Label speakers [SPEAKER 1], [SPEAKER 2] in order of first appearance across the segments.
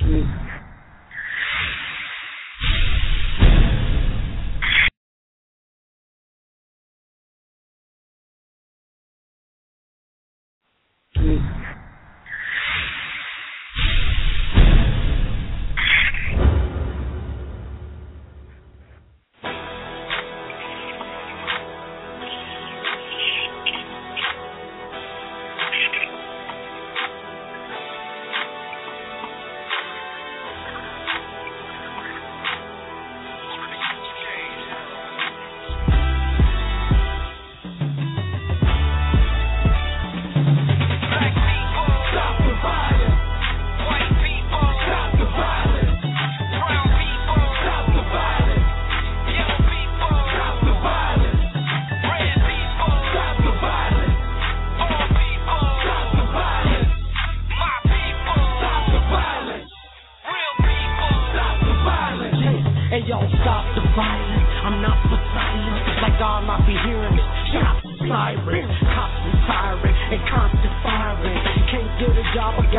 [SPEAKER 1] Hey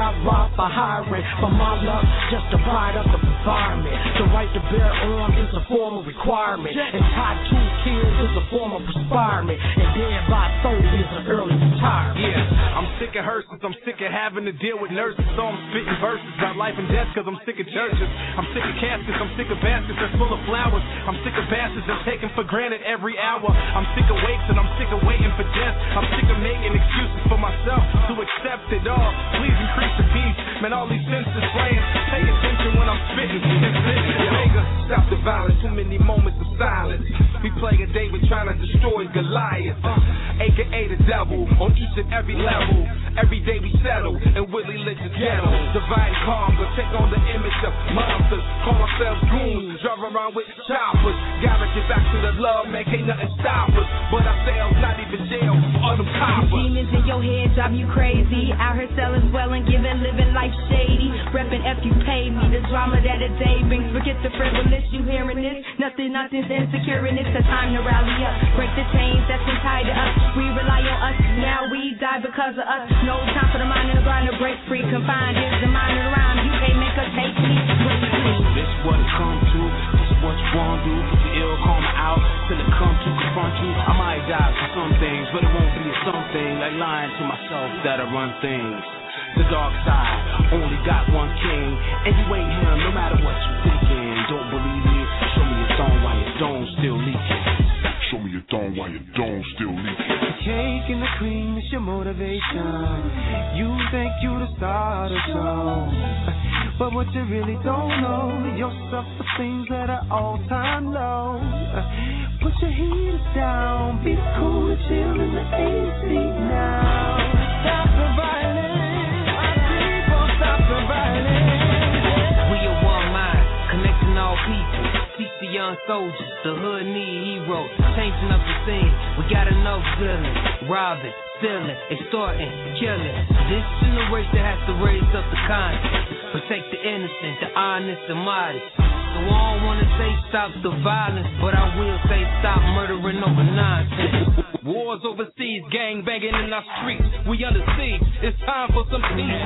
[SPEAKER 1] got robbed for hiring. But my luck, just to ride up the environment. The right to bear arms is a form of requirement. And two tears is a form of perspirement. And dead by 30 is an early retirement.
[SPEAKER 2] Yeah, I'm sick of hearses. I'm sick of having to deal with nurses. So I'm spitting verses. about life and death because I'm sick of churches. I'm sick of caskets. I'm sick of baskets that's full of flowers. I'm sick of bastards that's taken for granted every hour. I'm sick of wakes and I'm sick of waiting for death. I'm sick of making excuses for myself to accept it all. Please increase peace. Man, all these senses playing. Pay attention when I'm spitting. Omega, stop the violence. Too many moments of silence. We playing David trying to destroy Goliath. Uh, AKA the devil on each and every level. Every day we settle and Willie lit the ghetto. Divine calm, but take on the image of monsters. Call ourselves goons, drive around with choppers. Gotta get back to the love, man, can't nothing stop us. But ourselves, not even jail, all them coppers.
[SPEAKER 3] Demons in your head drive you crazy. Out here selling well and giving living life shady. Reppin' F you pay me. The drama that a day brings. Forget the frivolous, you hearing this? Nothing, nothing's insecure and it's the time to rally up. Break the chains that's been tied to us. We rely on us. Now we die because of us. No time for the mind and the grind to break free. Confined is the mind and the rhyme. You can't make us hate me.
[SPEAKER 1] This what it come to. This is what you wanna do. Put your ill karma out till it come to confront you. I might die for some things, but it won't be a something like lying to myself that I run things. The dark side only got one king, and you ain't him no matter what you thinking. Don't believe me? Show me your thumb while your dome still leaking.
[SPEAKER 4] Show me your thumb while your dome still leaking.
[SPEAKER 1] The cake and the cream is your motivation. You think you the star of the show. But what you really don't know, your self-esteem's at an all-time low. Put your heels down, be cool and chill in the AC now. The
[SPEAKER 5] hood need heroes. Changing up the scene, we got enough villains. Robbing, stealing, extorting, killing. This generation has to raise up the conscience. Protect the innocent, the honest, and modest. So I don't wanna say stop the violence, but I will say stop murdering over nonsense. Wars overseas, gang banging in our streets. We under siege. It's time for some peace.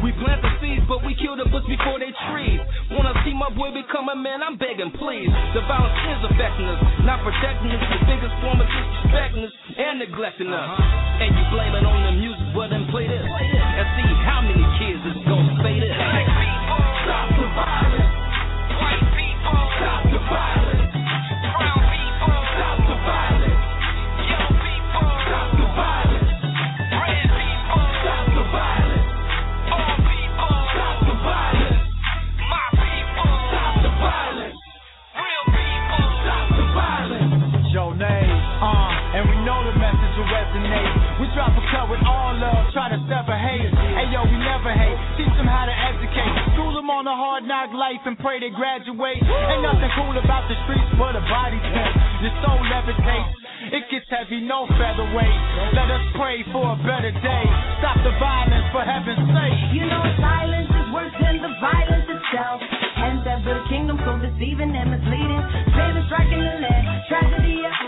[SPEAKER 5] We plant the seeds, but we kill the bush before they trees. Wanna see my boy become a man? I'm begging, please. The violence is affecting us, not protecting us. The biggest form of disrespecting us and neglecting us. And you blame it on the music, but then play this. And see out with all love, try to sever haters. Hey
[SPEAKER 6] yo, we never hate, teach them how to educate. School them on a the
[SPEAKER 7] hard knock life and pray they graduate. Ain't nothing cool about the streets but a body tank. Your soul levitates, it gets heavy, no featherweight. Let us pray for a better day. Stop the violence for heaven's sake.
[SPEAKER 2] You know, silence is worse than the violence itself. Hands that build a kingdom so deceiving and misleading. Sailors striking the land, tragedy.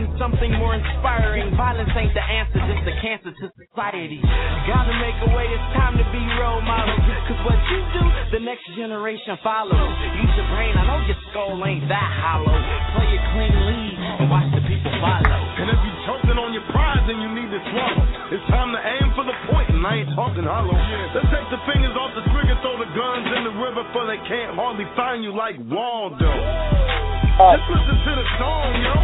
[SPEAKER 8] Itself in something more inspiring. Violence ain't the answer, just a cancer to society. Gotta make a way, it's time to be role models. Cause what you do, the next generation follows. Use your brain, I know your skull ain't that hollow. Play a clean lead and watch the people follow.
[SPEAKER 4] And if you choking on your pride, then you need to swallow. It's time to aim for the point, and I ain't talking hollow. Let's take the fingers off the trigger, throw the guns in the river, for they can't hardly find you like Waldo. Oh. Just listen to the song, yo.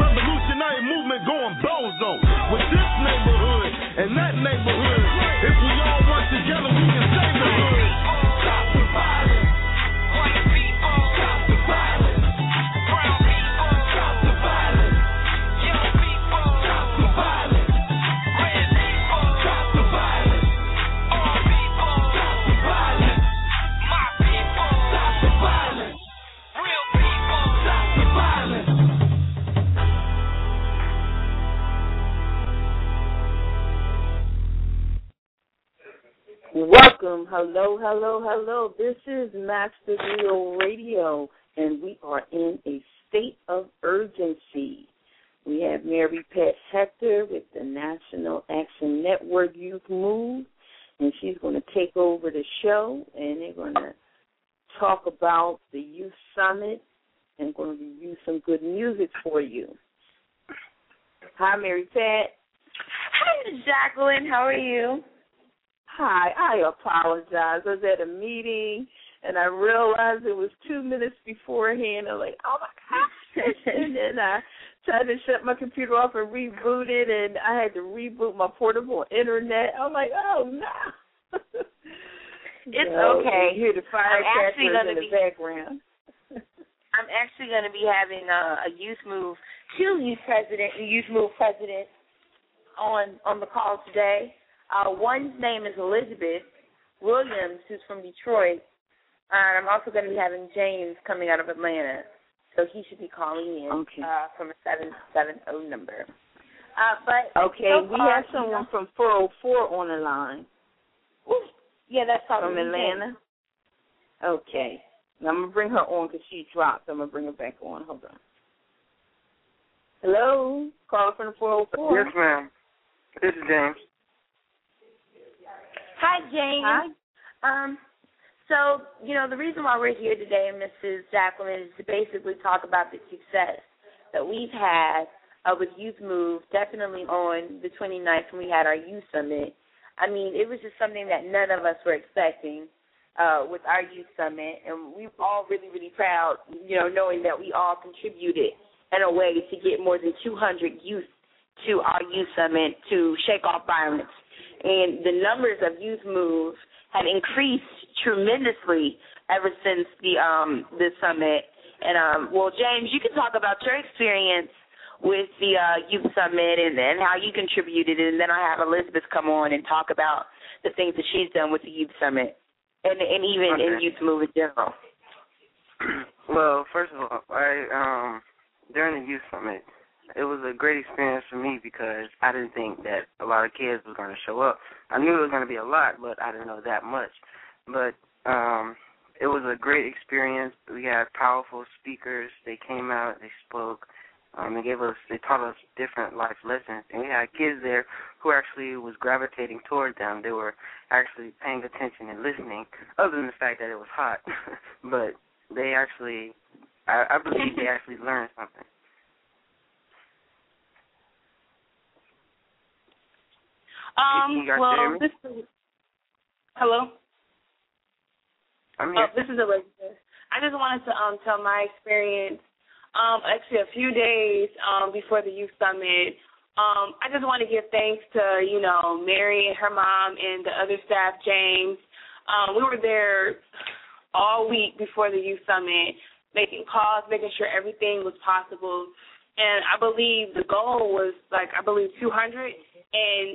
[SPEAKER 4] Revolutionary movement going bozo. With this neighborhood and that neighborhood, if we all work together, we can save the hood.
[SPEAKER 9] Welcome. Hello, hello, hello. This is Master Real Radio, and we are in a state of urgency. We have Marypat Hector with the National Action Network Youth Move, and she's going to take over the show, and they're going to talk about the Youth Summit and going to review some good music for you. Hi, Mary Pat.
[SPEAKER 10] Hi, Jacqueline. How are you?
[SPEAKER 9] Hi, I apologize. I was at a meeting and I realized it was two minutes beforehand. I'm like, oh my gosh. and then I tried to shut my computer off and reboot it, and I had to reboot my portable internet. I'm like, oh no.
[SPEAKER 10] It's
[SPEAKER 9] So,
[SPEAKER 10] okay.
[SPEAKER 9] You hear the
[SPEAKER 10] I'm actually
[SPEAKER 9] firecrackers in the
[SPEAKER 10] be-
[SPEAKER 9] background.
[SPEAKER 10] I'm actually going to be having uh, a youth move, two youth president, youth move president on on the call today. Uh, one's name is Elizabeth Williams, who's from Detroit, and I'm also going to be having James coming out of Atlanta, so he should be calling in
[SPEAKER 9] Okay.
[SPEAKER 10] uh, from a seven seven zero number. Uh, but
[SPEAKER 9] Okay,
[SPEAKER 10] so
[SPEAKER 9] we
[SPEAKER 10] far,
[SPEAKER 9] have someone from 404 on the line
[SPEAKER 10] Ooh, yeah, that's
[SPEAKER 9] from
[SPEAKER 10] probably
[SPEAKER 9] Atlanta. Okay. Now, I'm going to bring her on because she dropped. I'm going to bring her back on. Hold on. Hello? Caller from the 404.
[SPEAKER 11] Yes, ma'am. This is James.
[SPEAKER 10] Hi, James. Um, so, you know, the reason why we're here today, Mrs. Jacqueline, is to basically talk about the success that we've had uh, with Youth Move, definitely on the 29th when we had our Youth Summit. I mean, it was just something that none of us were expecting uh, with our youth summit, and we were all really, really proud, you know, knowing that we all contributed in a way to get more than 200 youth to our youth summit to shake off violence. And the numbers of youth move have increased tremendously ever since the um the summit. And um well James, you can talk about your experience with the uh youth summit and, and how you contributed and then I have Elizabeth come on and talk about the things that she's done with the youth summit and and even
[SPEAKER 11] Okay.
[SPEAKER 10] in youth move in general.
[SPEAKER 11] well, first of all, I um during the youth summit, it was a great experience for me because I didn't think that a lot of kids was going to show up. I knew it was going to be a lot, but I didn't know that much. But um it was a great experience. We had powerful speakers. They came out, they spoke. Um, they gave us, they taught us different life lessons, and we had kids there who actually was gravitating toward them. They were actually paying attention and listening, other than the fact that it was hot. but they actually, I, I believe they actually learned something.
[SPEAKER 12] Um,
[SPEAKER 11] You guys hear
[SPEAKER 12] well, this is, hello?
[SPEAKER 11] I'm
[SPEAKER 12] Oh,
[SPEAKER 11] here.
[SPEAKER 12] this is Elizabeth. I just wanted to um tell my experience. Um, actually, a few days um before the youth summit, um, I just want to give thanks to you know Mary and her mom and the other staff, James. Um, we were there all week before the youth summit, making calls, making sure everything was possible. And I believe the goal was like I believe 200, and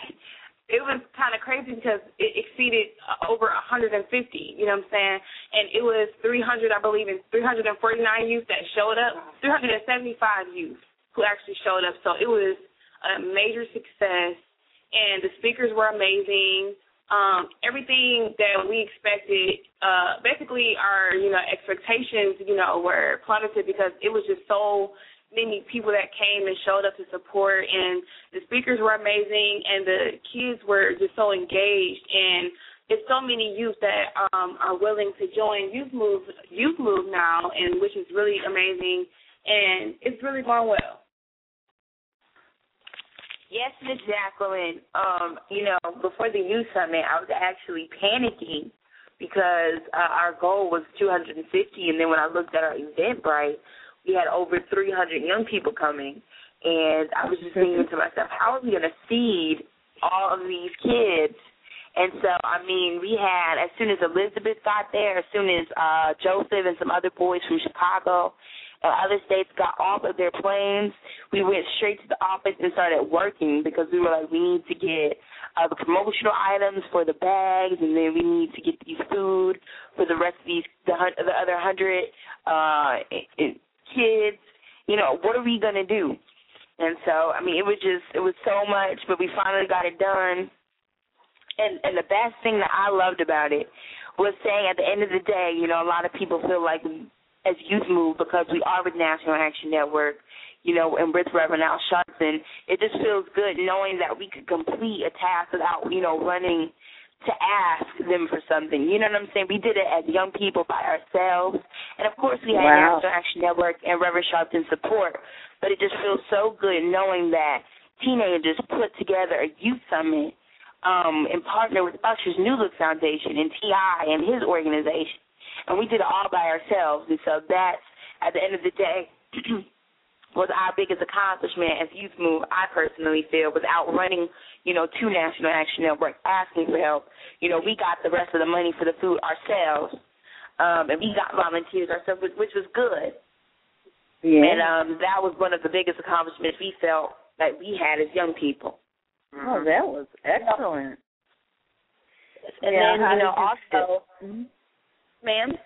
[SPEAKER 12] it was kind of crazy because it exceeded uh, over 150. You know what I'm saying? And it was 300, I believe, and 349 youth that showed up. 375 youth who actually showed up. So it was a major success, and the speakers were amazing. Um, everything that we expected, uh, basically our, you know, expectations, you know, were plummeted because it was just so many people that came and showed up to support and the speakers were amazing and the kids were just so engaged and it's so many youth that um are willing to join youth move youth move now and which is really amazing and it's really going well.
[SPEAKER 10] Yes, Miss Jacqueline. Um, you know, before the youth summit, I was actually panicking because uh, our goal was 250, and then when I looked at our event, Eventbrite, we had over 300 young people coming, and I was just thinking to myself, how are we going to feed all of these kids? And so, I mean, we had as soon as Elizabeth got there, as soon as uh, Joseph and some other boys from Chicago and other states got off of their planes, we went straight to the office and started working because we were like, we need to get uh, the promotional items for the bags, and then we need to get these food for the rest of these the, the other hundred uh, kids. You know, what are we gonna do? And so, I mean, it was just it was so much, but we finally got it done. And and the best thing that I loved about it was saying at the end of the day, you know, a lot of people feel like as Youth Move because we are with National Action Network, you know, and with Reverend Al Sharpton, it just feels good knowing that we could complete a task without, you know, running to ask them for something. You know what I'm saying? We did it as young people by ourselves. And of course we had
[SPEAKER 9] Wow.
[SPEAKER 10] National Action Network and Reverend Sharpton support. But it just feels so good knowing that teenagers put together a youth summit um, and partner with Usher's New Look Foundation and T.I. and his organization. And we did it all by ourselves. And so that's, at the end of the day, was our biggest accomplishment as Youth Move, I personally feel, without running, you know, to National Action Network asking for help. You know, we got the rest of the money for the food ourselves. Um, and we got volunteers ourselves, which, which was good.
[SPEAKER 9] Yeah.
[SPEAKER 10] And um, that was one of the biggest accomplishments we felt that we had as young people.
[SPEAKER 9] Oh, that was excellent.
[SPEAKER 10] And
[SPEAKER 9] Yeah,
[SPEAKER 10] then, you know, also,
[SPEAKER 9] Mhm.
[SPEAKER 10] ma'am?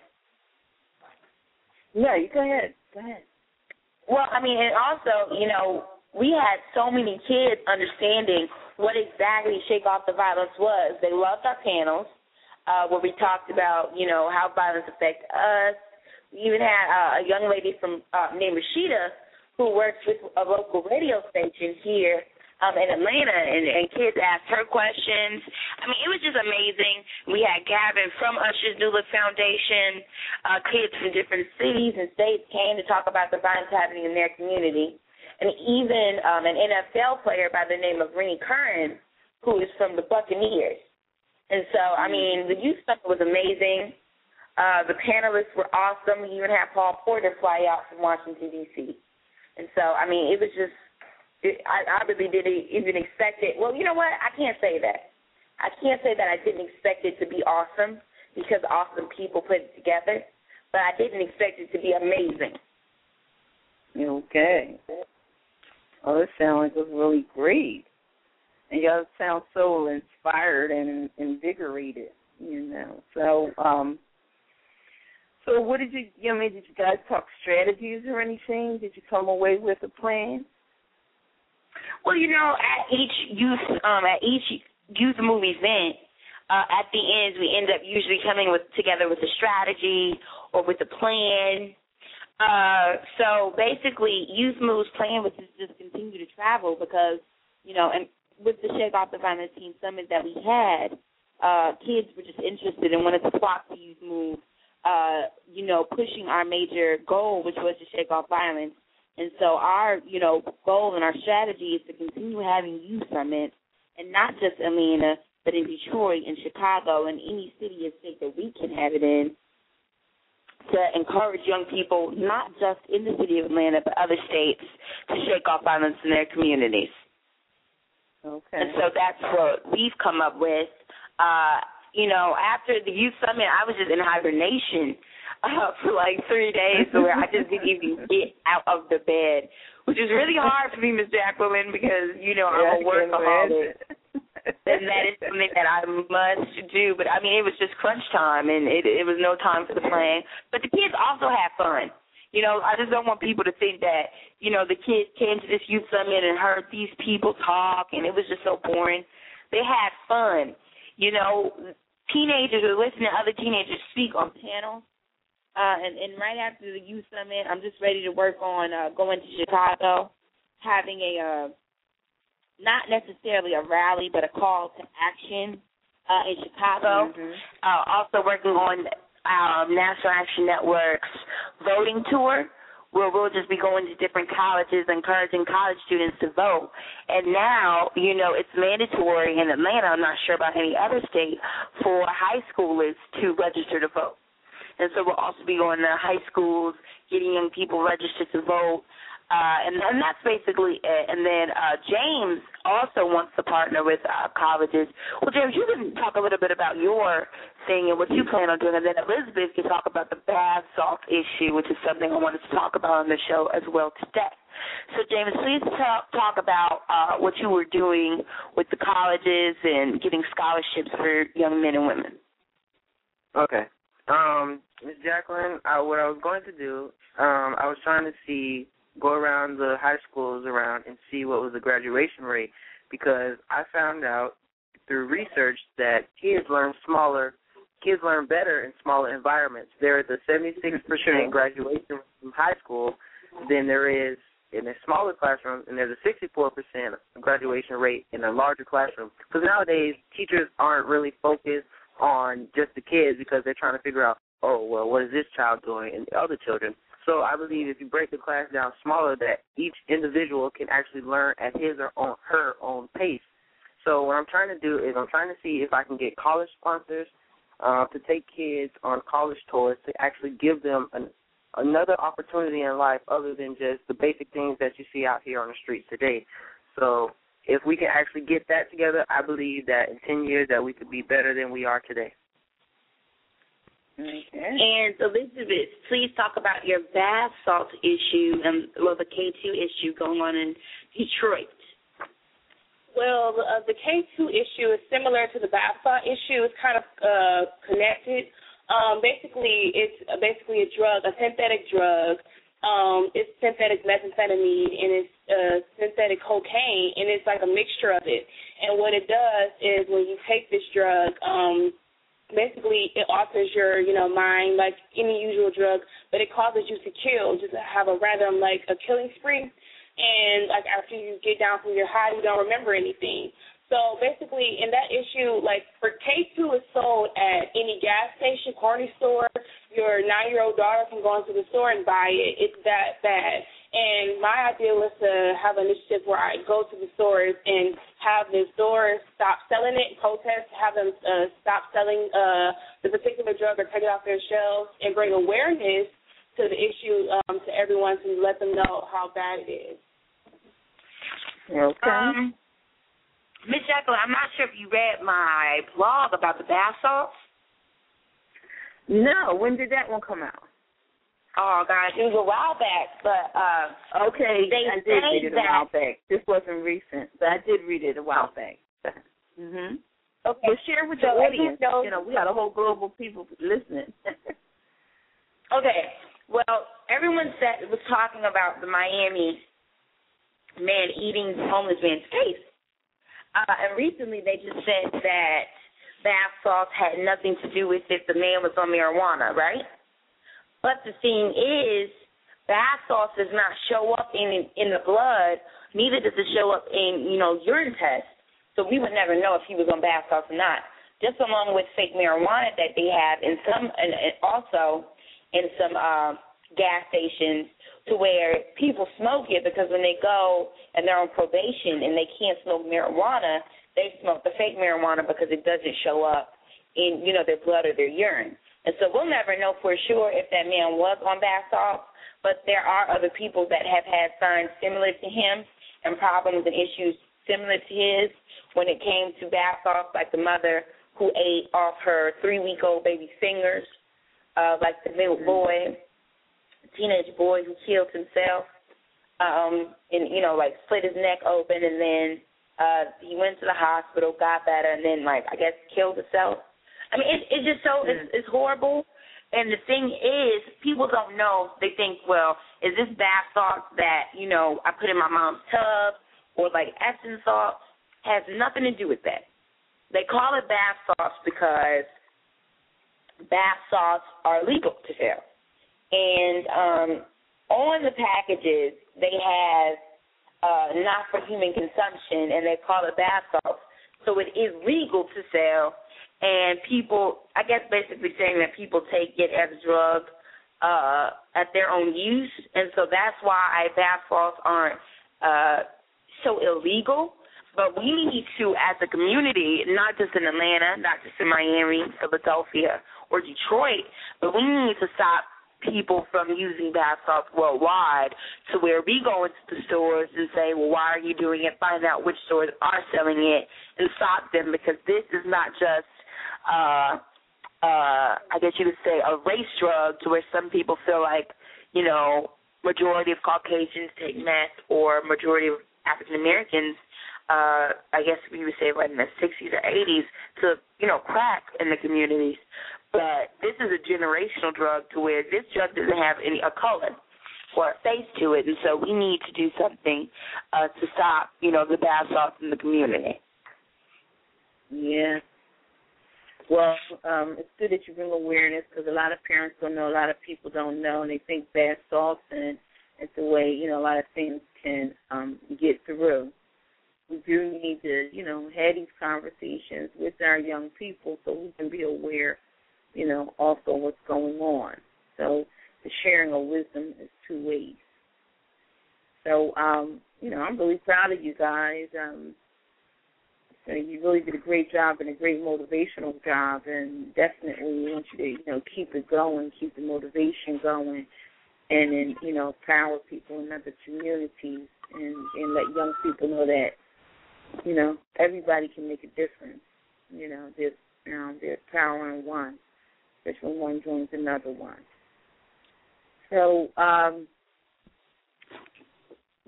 [SPEAKER 9] Yeah, you go ahead. Go ahead.
[SPEAKER 10] Well, I mean, and also, you know, we had so many kids understanding what exactly Shake Off the Violence was. They loved our panels uh, where we talked about, you know, how violence affects us. We even had uh, a young lady from uh, named Rashida who works with a local radio station here um, in Atlanta, and, and kids asked her questions. I mean, it was just amazing. We had Gavin from Usher's New Look Foundation. Uh, kids from different cities and states came to talk about the violence happening in their community. And even um, an NFL player by the name of Rennie Curran who is from the Buccaneers. And so, I mean, the youth summit was amazing. Uh, the panelists were awesome. We even had Paul Porter fly out from Washington D.C. And so, I mean, it was just. It, I, I really didn't even expect it. Well, you know what? I can't say that. I can't say that I didn't expect it to be awesome because awesome people put it together, but I didn't expect it to be amazing.
[SPEAKER 9] Okay. Oh, this sounds like it was really great. And y'all sound so inspired and invigorated, you know. So, um so what did you you I mean, did you guys talk strategies or anything? Did you come away with a plan?
[SPEAKER 10] Well, you know, at each youth um at each youth move event, uh, at the end we end up usually coming with together with a strategy or with a plan uh, so basically, Youth Moves plan was to just continue to travel because, you know, and with the Shake Off the Violence Teen Summit that we had, uh, kids were just interested and wanted to flock to Youth Move, uh, you know, pushing our major goal, which was to shake off violence. And so our, you know, goal and our strategy is to continue having youth summits, and not just Atlanta, but in Detroit and Chicago and any city or state that we can have it in, to encourage young people, not just in the city of Atlanta, but other states, to shake off violence in their communities.
[SPEAKER 9] Okay.
[SPEAKER 10] And so that's what we've come up with. Uh, you know, after the youth summit, I was just in hibernation uh, for like three days, where I just didn't even get out of the bed, which is really hard for me, Miss Jacqueline, because you know I'm
[SPEAKER 9] yeah,
[SPEAKER 10] a workaholic and that is something that I must do. But I mean, it was just crunch time, and it it was no time for the playing. But the kids also had fun. You know, I just don't want people to think that you know the kids came to this youth summit and heard these people talk, and it was just so boring. They had fun. You know, teenagers were listening to other teenagers speak on panels. Uh, and, and right after the youth summit, I'm just ready to work on uh, going to Chicago, having a uh, not necessarily a rally, but a call to action uh, in Chicago.
[SPEAKER 9] Mm-hmm.
[SPEAKER 10] Uh, also working on our National Action Network's voting tour, where we'll just be going to different colleges, encouraging college students to vote. And now, you know, it's mandatory in Atlanta, I'm not sure about any other state, for high schoolers to register to vote. And so we'll also be going to high schools, getting young people registered to vote, uh, and, and that's basically it. And then uh, James also wants to partner with uh, colleges. Well, James, you can talk a little bit about your thing and what you plan on doing, and then Elizabeth can talk about the bath salt issue, which is something I wanted to talk about on the show as well today. So, James, please talk, talk about uh, what you were doing with the colleges and getting scholarships for young men and women.
[SPEAKER 11] Okay. Um, Ms. Jacqueline, I, what I was going to do, um, I was trying to see go around the high schools around and see what was the graduation rate because I found out through research that kids learn smaller kids learn better in smaller environments. There is a seventy six percent graduation from high school than there is in a smaller classroom and there's a sixty four percent graduation rate in a larger classroom. Because nowadays teachers aren't really focused on just the kids because they're trying to figure out, oh well what is this child doing and the other children. So I believe if you break the class down smaller, that each individual can actually learn at his or on her own pace. So what I'm trying to do is I'm trying to see if I can get college sponsors uh, to take kids on college tours to actually give them an, another opportunity in life other than just the basic things that you see out here on the streets today. So if we can actually get that together, I believe that in 10 years that we could be better than we are today.
[SPEAKER 9] Okay.
[SPEAKER 10] And Elizabeth, please talk about your bath salt issue and well the K two issue going on in Detroit.
[SPEAKER 12] Well, uh, the K two issue is similar to the bath salt issue. It's kind of uh, connected. Um, basically, it's basically a drug, a synthetic drug. Um, it's synthetic methamphetamine and it's uh, synthetic cocaine, and it's like a mixture of it. And what it does is when you take this drug, um, basically it alters your you know mind like any usual drug but it causes you to kill just have a random like a killing spree. And like after you get down from your high you don't remember anything. So basically in that issue like for k2 is sold at any gas station corner store your nine year old daughter can go into the store and buy it. It's that bad. And my idea was to have an initiative where I go to the stores and have the stores stop selling it, protest, have them uh, stop selling uh, the particular drug or take it off their shelves, and bring awareness to the issue um, to everyone to let them know how bad it is.
[SPEAKER 9] Okay.
[SPEAKER 10] Um, Miss Jacqueline, I'm not sure if you read my blog about the bath salts.
[SPEAKER 9] No, when did that one come out?
[SPEAKER 10] Oh gosh, it was a while back, but uh
[SPEAKER 9] Okay,
[SPEAKER 10] they
[SPEAKER 9] I did read it a while back. This wasn't recent, but I did read it a while back. Mhm.
[SPEAKER 10] Okay.
[SPEAKER 9] But share with the
[SPEAKER 10] So
[SPEAKER 9] audience.
[SPEAKER 10] everyone knows-
[SPEAKER 9] You know, we got a whole global people listening.
[SPEAKER 10] Okay. Well, everyone said was talking about the Miami man eating homeless man's face. Uh, and recently they just said that bath salts had nothing to do with if The man was on marijuana, right? But the thing is, bath salts does not show up in in the blood. Neither does it show up in you know urine tests. So we would never know if he was on bath salts or not. Just along with fake marijuana that they have in some, and, and also in some uh, gas stations, to where people smoke it because when they go and they're on probation and they can't smoke marijuana, they smoke the fake marijuana because it doesn't show up in you know their blood or their urine. And so we'll never know for sure if that man was on bath salts, but there are other people that have had signs similar to him and problems and issues similar to his when it came to bath salts, like the mother who ate off her three week old baby's fingers, uh, like the little boy, teenage boy who killed himself, um, and you know, like split his neck open and then uh he went to the hospital, got better and then like I guess killed himself. I mean, it, it's just so it's, it's horrible. And the thing is, people don't know. They think, well, is this bath salt that you know I put in my mom's tub, or like Epsom salt? Has nothing to do with that. They call it bath salts because bath salts are legal to sell, and um, on the packages they have uh, not for human consumption, and they call it bath salts. So it is legal to sell, and people, I guess, basically saying that people take it as a drug uh, at their own use, and so that's why bath salts aren't uh, so illegal. But we need to, as a community, not just in Atlanta, not just in Miami, Philadelphia, or Detroit, but we need to stop people from using bath salts worldwide to where we go into the stores and say, well, why are you doing it? Find out which stores are selling it and stop them because this is not just, uh, uh, I guess you would say, a race drug to where some people feel like, you know, majority of Caucasians take meth or majority of African Americans uh, I guess we would say like in the 60s or 80s to, you know, crack in the communities. But this is a generational drug to where this drug doesn't have any a color or a face to it, and so we need to do something uh, to stop, you know, the bad salts in the community.
[SPEAKER 9] Yeah. Well, um, it's good that you bring awareness because a lot of parents don't know, a lot of people don't know, and they think bath salts and it's a way, you know, a lot of things can um, get through. We do need to, you know, have these conversations with our young people so we can be aware, you know, also what's going on. So the sharing of wisdom is two ways. So, um, you know, I'm really proud of you guys. Um, you really did a great job and a great motivational job, and definitely want you to, you know, keep it going, keep the motivation going, and then, you know, empower people in other communities, and and let young people know that, you know, everybody can make a difference. You know, there's, know, there's power in one, especially when one joins another one. So, um,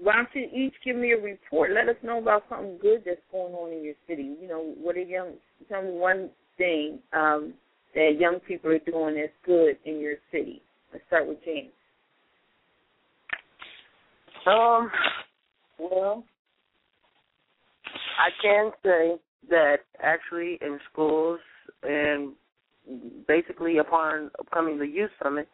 [SPEAKER 9] why don't you each give me a report? Let us know about something good that's going on in your city. You know, what are young? Tell me one thing um, that young people are doing that's good in your city. Let's start with James.
[SPEAKER 11] Um, well, I can say that actually in schools and basically upon upcoming the youth summit,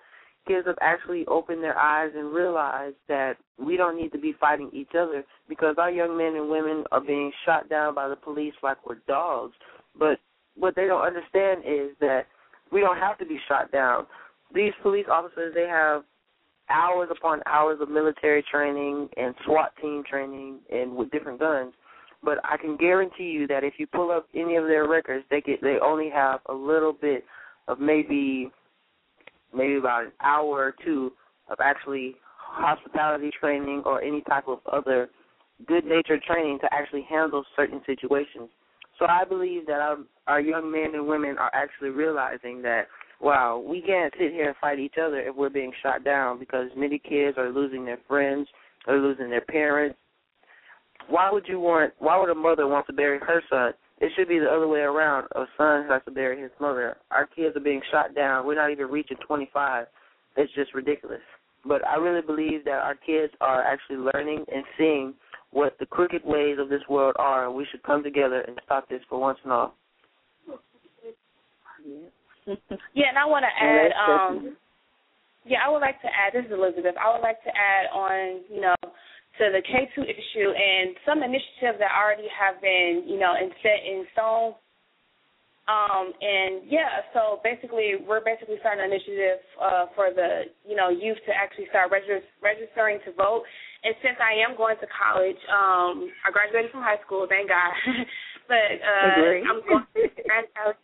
[SPEAKER 11] kids have actually opened their eyes and realized that we don't need to be fighting each other because our young men and women are being shot down by the police like we're dogs. But what they don't understand is that we don't have to be shot down. These police officers, they have hours upon hours of military training and SWAT team training and with different guns. But I can guarantee you that if you pull up any of their records, they get they only have a little bit of maybe maybe about an hour or two of actually hospitality training or any type of other good natured training to actually handle certain situations. So I believe that our, our young men and women are actually realizing that wow, we can't sit here and fight each other if we're being shot down because many kids are losing their friends, are losing their parents. Why would you want why would a mother want to bury her son? It should be the other way around. A son has to bury his mother. Our kids are being shot down. We're not even reaching 25. It's just ridiculous. But I really believe that our kids are actually learning and seeing what the crooked ways of this world are, and we should come together and stop this for once and all.
[SPEAKER 12] yeah, and I want to add. um Yeah, I would like to add. This is Elizabeth. I would like to add on. You know, to the K two issue and some initiatives that already have been, you know, in set in stone um, and yeah, so basically, we're basically starting an initiative uh, for the you know youth to actually start regis- registering to vote. And since I am going to college, um, I graduated from high school, thank God. but uh, I'm going to Grand Valley.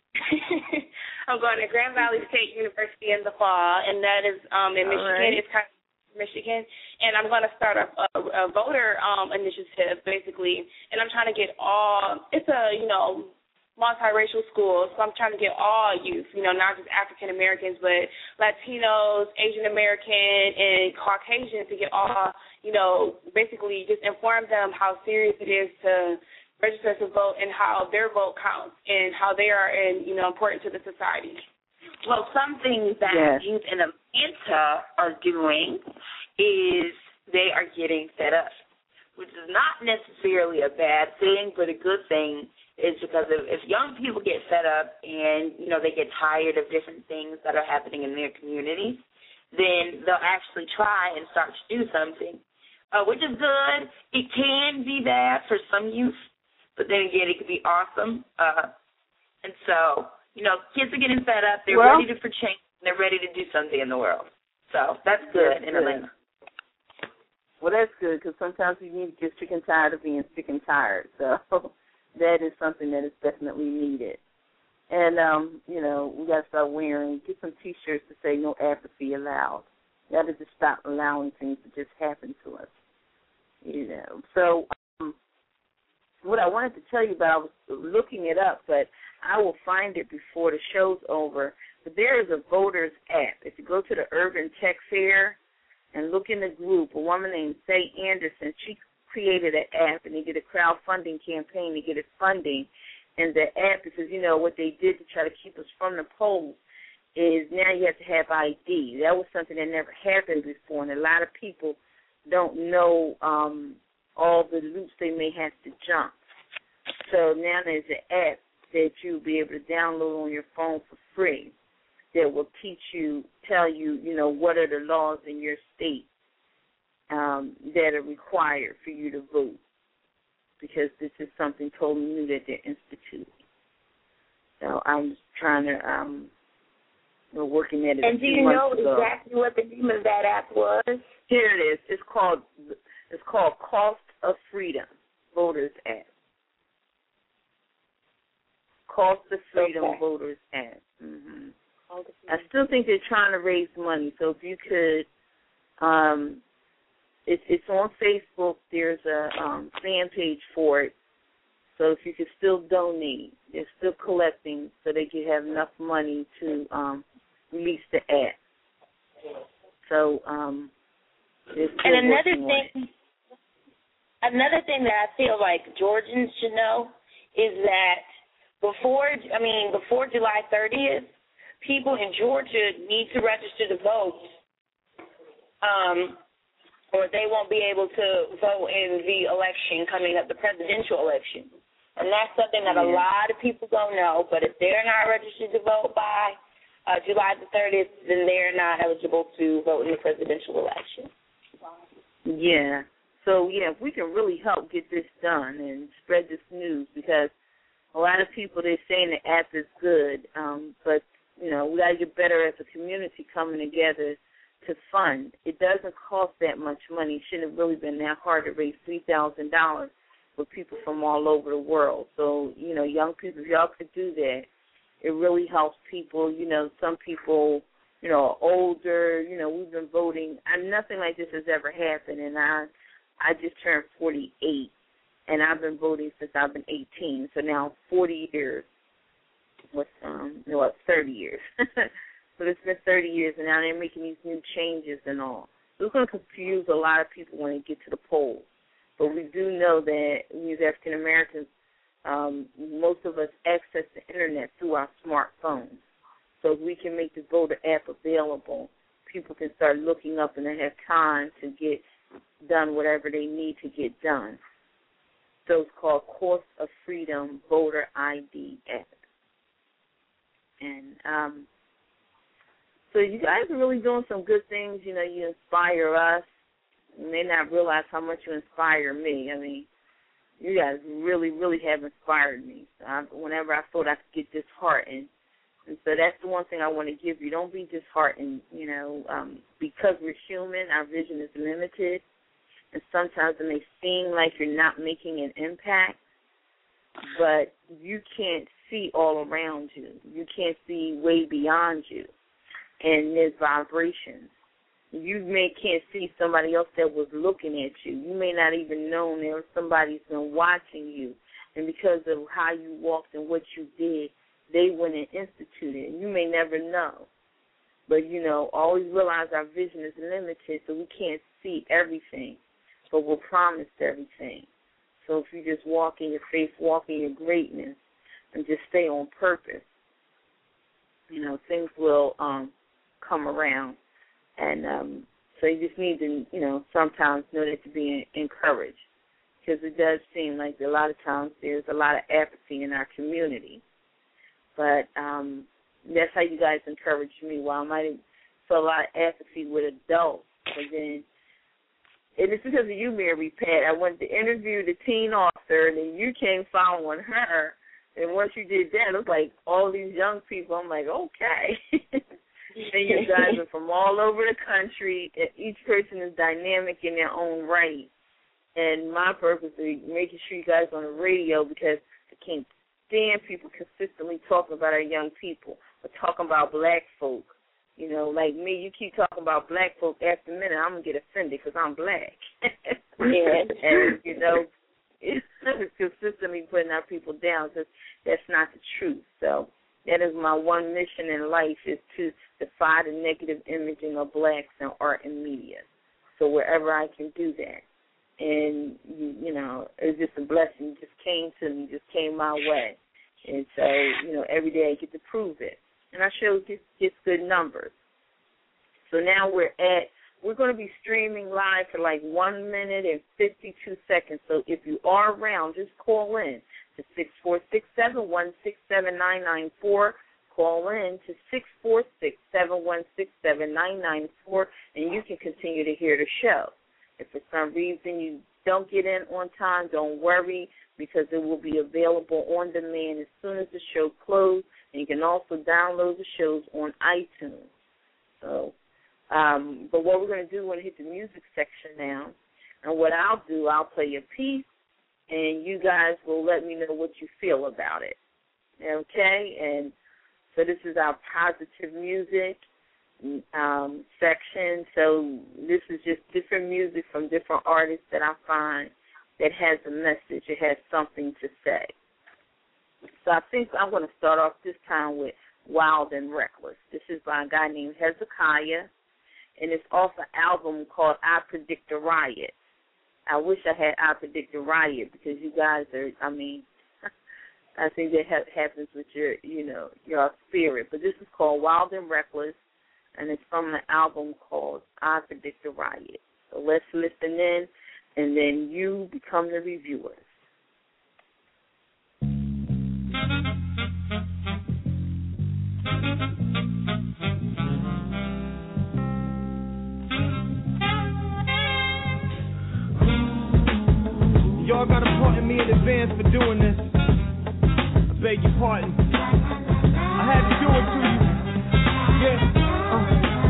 [SPEAKER 12] I'm going to Grand Valley State University in the fall, and that is um, in Michigan.
[SPEAKER 9] right.
[SPEAKER 12] It's kind of Michigan, and I'm going to start a, a, a voter um, initiative basically, and I'm trying to get all. It's a you know multiracial school, so I'm trying to get all youth, you know, not just African Americans, but Latinos, Asian American, and Caucasian to get all, you know, basically just inform them how serious it is to register to vote and how their vote counts and how they are, in, you know, important to the society.
[SPEAKER 10] Well, some things that
[SPEAKER 12] Yes.
[SPEAKER 10] youth in Atlanta are doing is they are getting set up, which is not necessarily a bad thing, but a good thing is because if, if young people get set up and you know they get tired of different things that are happening in their communities, then they'll actually try and start to do something, uh, which is good. It can be bad for some youth, but then again, it could be awesome. Uh, and so, you know, kids are getting fed up. They're
[SPEAKER 9] Well-
[SPEAKER 10] ready to for change. They're ready to do something in the world. So that's good
[SPEAKER 9] That's
[SPEAKER 10] in
[SPEAKER 9] good.
[SPEAKER 10] Atlanta.
[SPEAKER 9] Well, that's good because sometimes we need to get sick and tired of being sick and tired. So that is something that is definitely needed. And um, you know, we got to start wearing get some T-shirts to say no apathy allowed. Got to just stop allowing things to just happen to us. You know. So what I wanted to tell you about, I was looking it up, but I will find it before the show's over. But there is a voters app. If you go to the Urban Tech Fair and look in the group, a woman named Faye Anderson, she created an app and they did a crowdfunding campaign to get it funding. And the app, because you know what they did to try to keep us from the polls, is now you have to have ID. That was something that never happened before, and a lot of people don't know um, all the loops they may have to jump. So now there's an app that you'll be able to download on your phone for free that will teach you, tell you, you know, what are the laws in your state um, that are required for you to vote. Because this is something totally new that they're instituting. So I'm just trying to um we're working at it a
[SPEAKER 10] And do you know
[SPEAKER 9] ago.
[SPEAKER 10] exactly what the name of that app was?
[SPEAKER 9] Here it is. It's called it's called Cost of Freedom Voters App. Cost of Freedom
[SPEAKER 10] Okay.
[SPEAKER 9] Voters App. hmm I still think they're trying to raise money. So if you could, um, it's it's on Facebook. There's a um, fan page for it. So if you could still donate, they're still collecting so they can have enough money to um, release the app. So um,
[SPEAKER 10] And another
[SPEAKER 9] working on it.
[SPEAKER 10] thing, another thing that I feel like Georgians should know is that before, I mean, before July 30th, people in Georgia need to register to vote, um, or they won't be able to vote in the election coming up, the presidential election. And that's something that a lot of people don't know. But if they're not registered to vote by uh, July the 30th, then they're not eligible to vote in the presidential election.
[SPEAKER 9] Yeah. So yeah, if we can really help get this done and spread this news because a lot of people they're saying the app is good, um, but you know we got to get better as a community coming together to fund. It doesn't cost that much money. It shouldn't have really been that hard to raise three thousand dollars for people from all over the world. So, you know, young people, if y'all could do that, it really helps people. You know, some people, you know, older. You know, we've been voting. And nothing like this has ever happened, and I, I just turned 48, and I've been voting since I've been 18. So now 40 years. What's um, no, what, 30 years. but it's been 30 years, and now they're making these new changes and all. It's going to confuse a lot of people when they get to the polls. But we do know that we as African Americans, um, most of us access the internet through our smartphones. So if we can make the voter app available, people can start looking up and they have time to get done whatever they need to get done. So it's called Course of Freedom Voter ID app. And um, so you guys are really doing some good things. You know, you inspire us You may not realize how much you inspire me. I mean, you guys really, really have inspired me. So I, whenever I thought I could get disheartened, and so that's the one thing I want to give you. Don't be disheartened. You know, um, because we're human, our vision is limited, and sometimes it may seem like you're not making an impact, but you can't see all around you. You can't see way beyond you, and there's vibrations you may can't see somebody else that was looking at you. You may not even know there was somebody's been watching you, and because of how you walked and what you did, they went and instituted. And you may never know, but you know, always realize our vision is limited, so we can't see everything, but we're promised everything. So if you just walk in your faith, walk in your greatness, and just stay on purpose, you know, things will um come around and um, so you just need to, you know, sometimes know that to be encouraged because it does seem like a lot of times there's a lot of apathy in our community. But um, that's how you guys encouraged me. While I might feel a lot of apathy with adults, but then and it's because of you, Marypat. I went to interview the teen author, and then you came following her. And once you did that, it was like all these young people. I'm like, okay. and you guys are from all over the country. and Each person is dynamic in their own right. And my purpose is making sure you guys on the radio because I can't stand people consistently talking about our young people or talking about black folk. You know, like me, you keep talking about black folk. After a minute, I'm gonna get offended because I'm black. yeah, and you know, it's consistently putting our people down because that's not the truth. So that is my one mission in life is to defy the negative imaging of blacks in art and media. So wherever I can do that. And you, know, it's just a blessing. It just came to me, just came my way. And so, you know, every day I get to prove it. And I show just just good numbers. So now we're at we're going to be streaming live for like one minute and 52 seconds. So if you are around, just call in to six four six seven one six seven nine nine four. Call in to six four six seven one six seven nine nine four, and you can continue to hear the show. If for some reason you don't get in on time, don't worry because it will be available on demand as soon as the show closes. And you can also download the shows on iTunes. So, um, but what we're going to do, we're going to hit the music section now. And what I'll do, I'll play a piece and you guys will let me know what you feel about it. Okay? And so this is our positive music um, section. So this is just different music from different artists that I find that has a message, it has something to say. So I think I'm going to start off this time with Wild and Reckless. This is by a guy named Hezekiah, and it's off an album called I Predict a Riot. I wish I had I Predict a Riot because you guys are, I mean, I think that ha- happens with your, you know, your spirit. But this is called Wild and Reckless, and it's from the album called I Predict a Riot. So let's listen in, and then you become the reviewers.
[SPEAKER 7] Y'all gotta pardon me in advance for doing this. I beg your pardon. I had to do it to you. Yeah,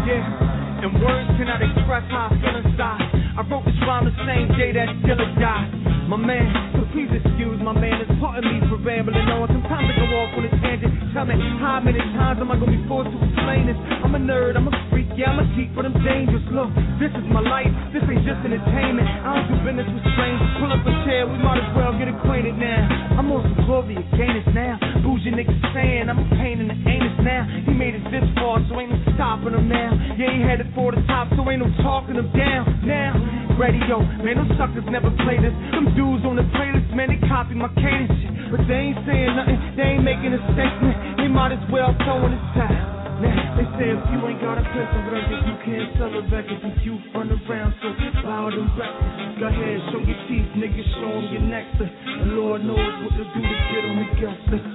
[SPEAKER 7] yeah. And words cannot express how I feel inside. I wrote this rhyme the same day that Dilla died. My man, please excuse my man. It's part of me for rambling on. Sometimes I go off on a tangent. Tell me how many times am I gonna be forced to explain this? I'm a nerd, I'm a freak, yeah, I'm a geek, but I'm dangerous. Look, this is my life. This ain't just entertainment. I don't do business with strangers. Pull up a chair, we might as well get acquainted now. I'm on some glory again now. Bougie niggas saying I'm a pain in the anus now. He made it this far, so ain't no stopping him now. Yeah, he headed for the top, so ain't no talking him down. Now, radio, man, those suckers never play this. Them dudes on the playlist, man, they copy my cadence shit. But they ain't saying nothing, they ain't making a statement. They might as well throw in the towel. Now, they say if you ain't got a pistol record, you can't sell a record. If you run around so loud and reckless, go ahead, show your teeth, nigga, show them your nectar. And Lord knows what to do to get on the guest list.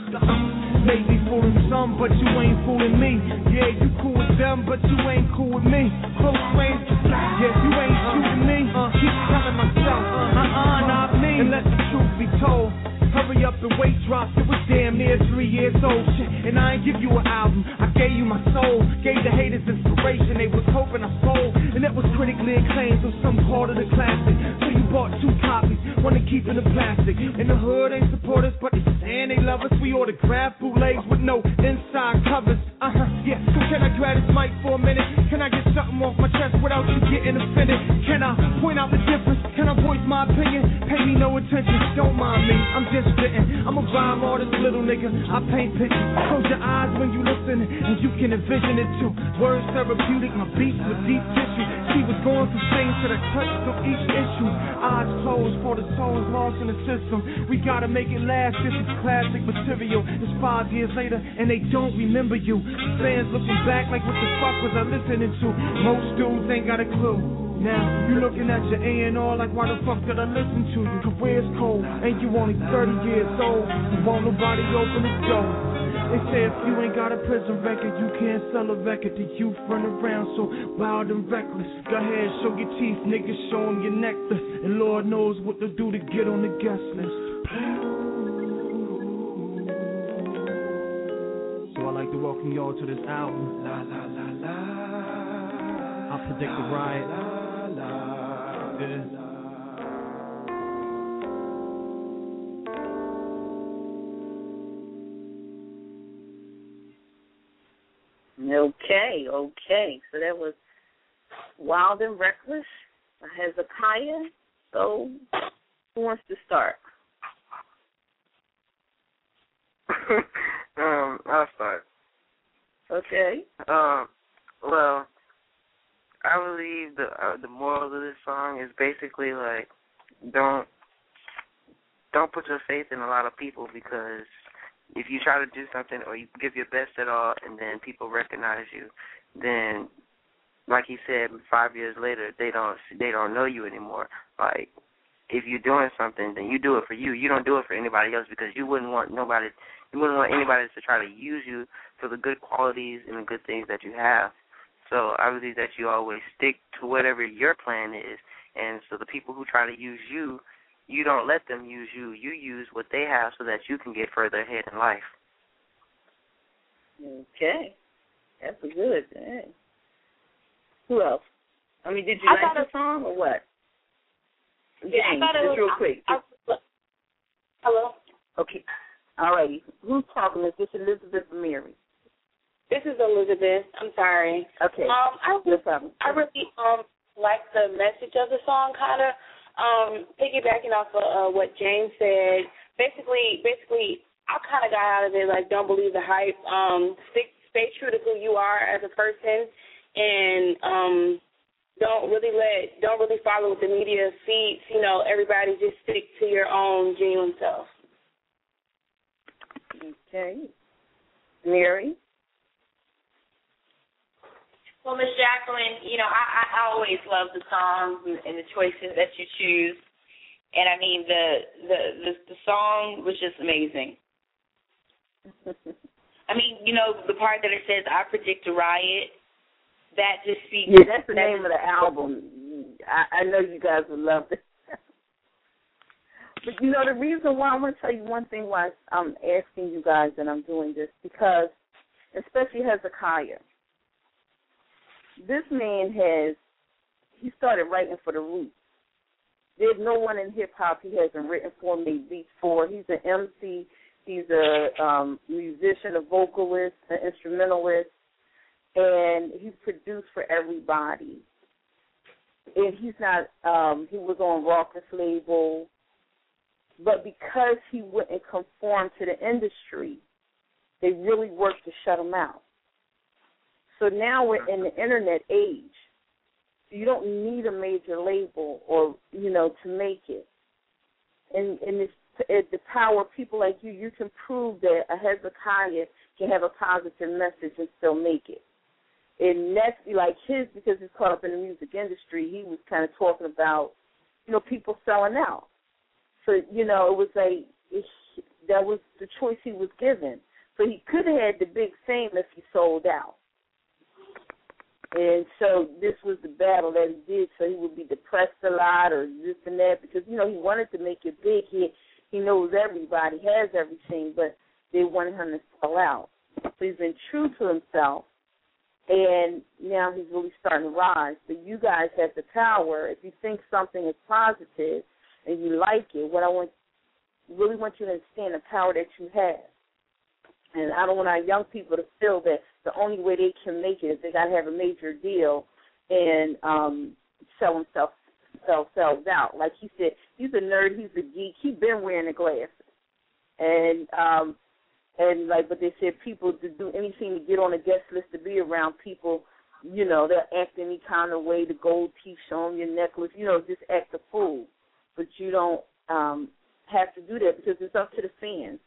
[SPEAKER 7] Maybe fooling some, but you ain't fooling me. Yeah, you cool with them, but you ain't cool with me. Close range, yeah, you ain't shooting me. Uh, told. Hurry up and weight drop. It was damn near three years old. Shit, and I ain't give you an album. I gave you my soul. Gave the haters inspiration. They was hoping I sold. And that was critically acclaimed. So some part of the classic. So you bought two copies. One to keep in the plastic. In the hood ain't support us, but they saying they love us. We autograph bootlegs with no inside covers. Uh huh. Yeah. So can I grab this mic for a minute? Can I get something off my chest without you getting offended? Can I point out the difference? Can I voice my opinion? Me no attention. Don't mind me. I'm just spitting. I'm a rhyme artist, little nigga. I paint pictures. Close your eyes when you listen, and you can envision it too. Words therapeutic, my beats with deep tissue. She was going from things to the touch of each issue. Eyes closed for the souls lost in the system. We gotta make it last. This is classic material. It's five years later, and they don't remember you. Fans looking back like, what the fuck was I listening to? Most dudes ain't got a clue. Now, you looking at your A&R like, why the fuck did I listen to you? Career's cold, and you only 30 years old. You won't nobody open the door. They say if you ain't got a prison record, you can't sell a record. The youth run around so wild and reckless. Go ahead, show your teeth, niggas, show them your nectar. And Lord knows what to do to get on the guest list. So I'd like to welcome y'all to this album. La la la la. I predict the riot.
[SPEAKER 9] Okay, okay. So that was Wild and Reckless by Hezekiah. So who wants to start?
[SPEAKER 11] um, I'll start.
[SPEAKER 9] Okay.
[SPEAKER 11] Um, well, I believe the uh, the moral of this song is basically like don't don't put your faith in a lot of people because if you try to do something or you give your best at all and then people recognize you, then like he said, five years later they don't they don't know you anymore. Like if you're doing something, then you do it for you. You don't do it for anybody else because you wouldn't want nobody you wouldn't want anybody to try to use you for the good qualities and the good things that you have. So I believe that you always stick to whatever your plan is. And so the people who try to use you, you don't let them use you. You use what they have so that you can get further ahead in life.
[SPEAKER 9] Okay. That's a good. Hey. Who else? I mean, did you
[SPEAKER 12] I
[SPEAKER 9] like the song or what?
[SPEAKER 12] Yeah,
[SPEAKER 9] James,
[SPEAKER 12] I thought it
[SPEAKER 9] just
[SPEAKER 12] was
[SPEAKER 9] real quick.
[SPEAKER 12] I, I, hello.
[SPEAKER 9] Okay. All righty. Who's talking? Is this Elizabeth Mary?
[SPEAKER 12] This is Elizabeth. I'm sorry.
[SPEAKER 9] Okay.
[SPEAKER 12] Um, I
[SPEAKER 9] no problem.
[SPEAKER 12] I really um like the message of the song, kind of um piggybacking off of uh, what James said. Basically, basically, I kind of got out of it like don't believe the hype. Um, stick, stay true to who you are as a person, and um, don't really let don't really follow what the media feeds. You know, everybody just stick to your own genuine self.
[SPEAKER 9] Okay. Mary.
[SPEAKER 10] Well, Miss Jacqueline, you know, I, I always love the songs and, and the choices that you choose. And I mean, the the the, the song was just amazing. I mean, you know, the part that it says "I predict a riot," that just speaks.
[SPEAKER 9] Yeah, that's the
[SPEAKER 10] that
[SPEAKER 9] name of the album. I, I know you guys would love it. but you know, the reason why I'm going to tell you one thing why I'm asking you guys and I'm doing this because, especially Hezekiah this man has he started writing for the roots. There's no one in hip hop he hasn't written for, made beats for. He's an MC. He's a um, musician, a vocalist, an instrumentalist, and he's produced for everybody. And he's not. Um, he was on Rawkus label, but because he wouldn't conform to the industry, they really worked to shut him out. So now we're in the internet age. You don't need a major label or you know to make it. And and it's, it's the power of people like you. You can prove that a Hezekiah can have a positive message and still make it. And that's like his because he's caught up in the music industry. He was kind of talking about you know people selling out. So you know it was like it, that was the choice he was given. So he could have had the big fame if he sold out. And so this was the battle that he did. So he would be depressed a lot or this and that because you know he wanted to make it big. He he knows everybody, has everything, but they wanted him to sell out. So he's been true to himself, and now he's really starting to rise. So you guys have the power. If you think something is positive and you like it, what I want really want you to understand the power that you have. And I don't want our young people to feel that the only way they can make it is they got to have a major deal and um, sell themselves sell selves out. Like he said, he's a nerd, he's a geek. He's been wearing the glasses, and um, and like, but they said people to do anything to get on a guest list to be around people. You know, they'll act any kind of way. The gold teeth show your necklace. You know, just act a fool. But you don't um, have to do that because it's up to the fans.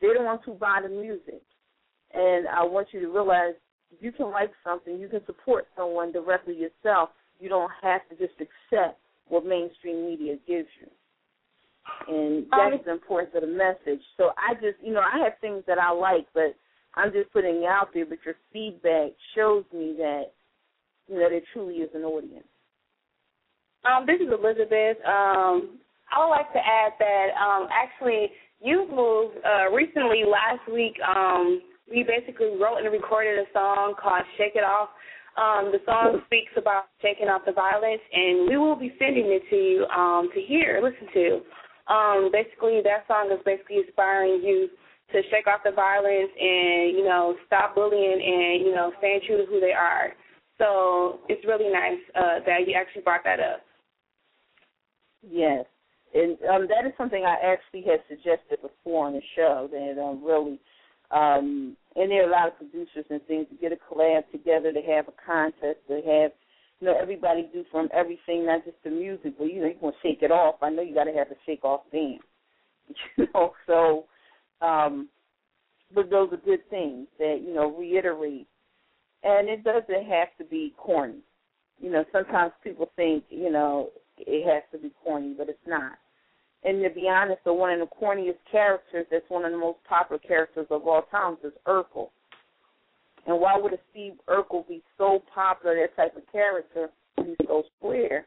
[SPEAKER 9] They're the ones who buy the music. And I want you to realize you can like something, you can support someone directly yourself. You don't have to just accept what mainstream media gives you. And that's the importance of the message. So I just, you know, I have things that I like, but I'm just putting it out there. But your feedback shows me that, you know, there truly is an audience.
[SPEAKER 12] Um, this is Elizabeth. Um, I would like to add that um, actually Youth Move uh, recently last week um, we basically wrote and recorded a song called Shake It Off. Um, the song speaks about shaking off the violence, and we will be sending it to you um, to hear, listen to. Um, basically, that song is basically inspiring you to shake off the violence and you know stop bullying and you know staying true to who they are. So it's really nice uh, that you actually brought that up.
[SPEAKER 9] Yes, and um, that is something I actually had suggested before on the show that um, really um, and there are a lot of producers and things to get a collab together, to have a contest, to have you know everybody do from everything, not just the music, but you know you want to shake it off. I know you got to have a shake off band, you know. So, um, but those are good things that you know reiterate, and it doesn't have to be corny. You know, sometimes people think you know it has to be corny, but it's not. And to be honest, the one of the corniest characters that's one of the most popular characters of all times is Urkel. And why would a Steve Urkel be so popular, that type of character? He's so square.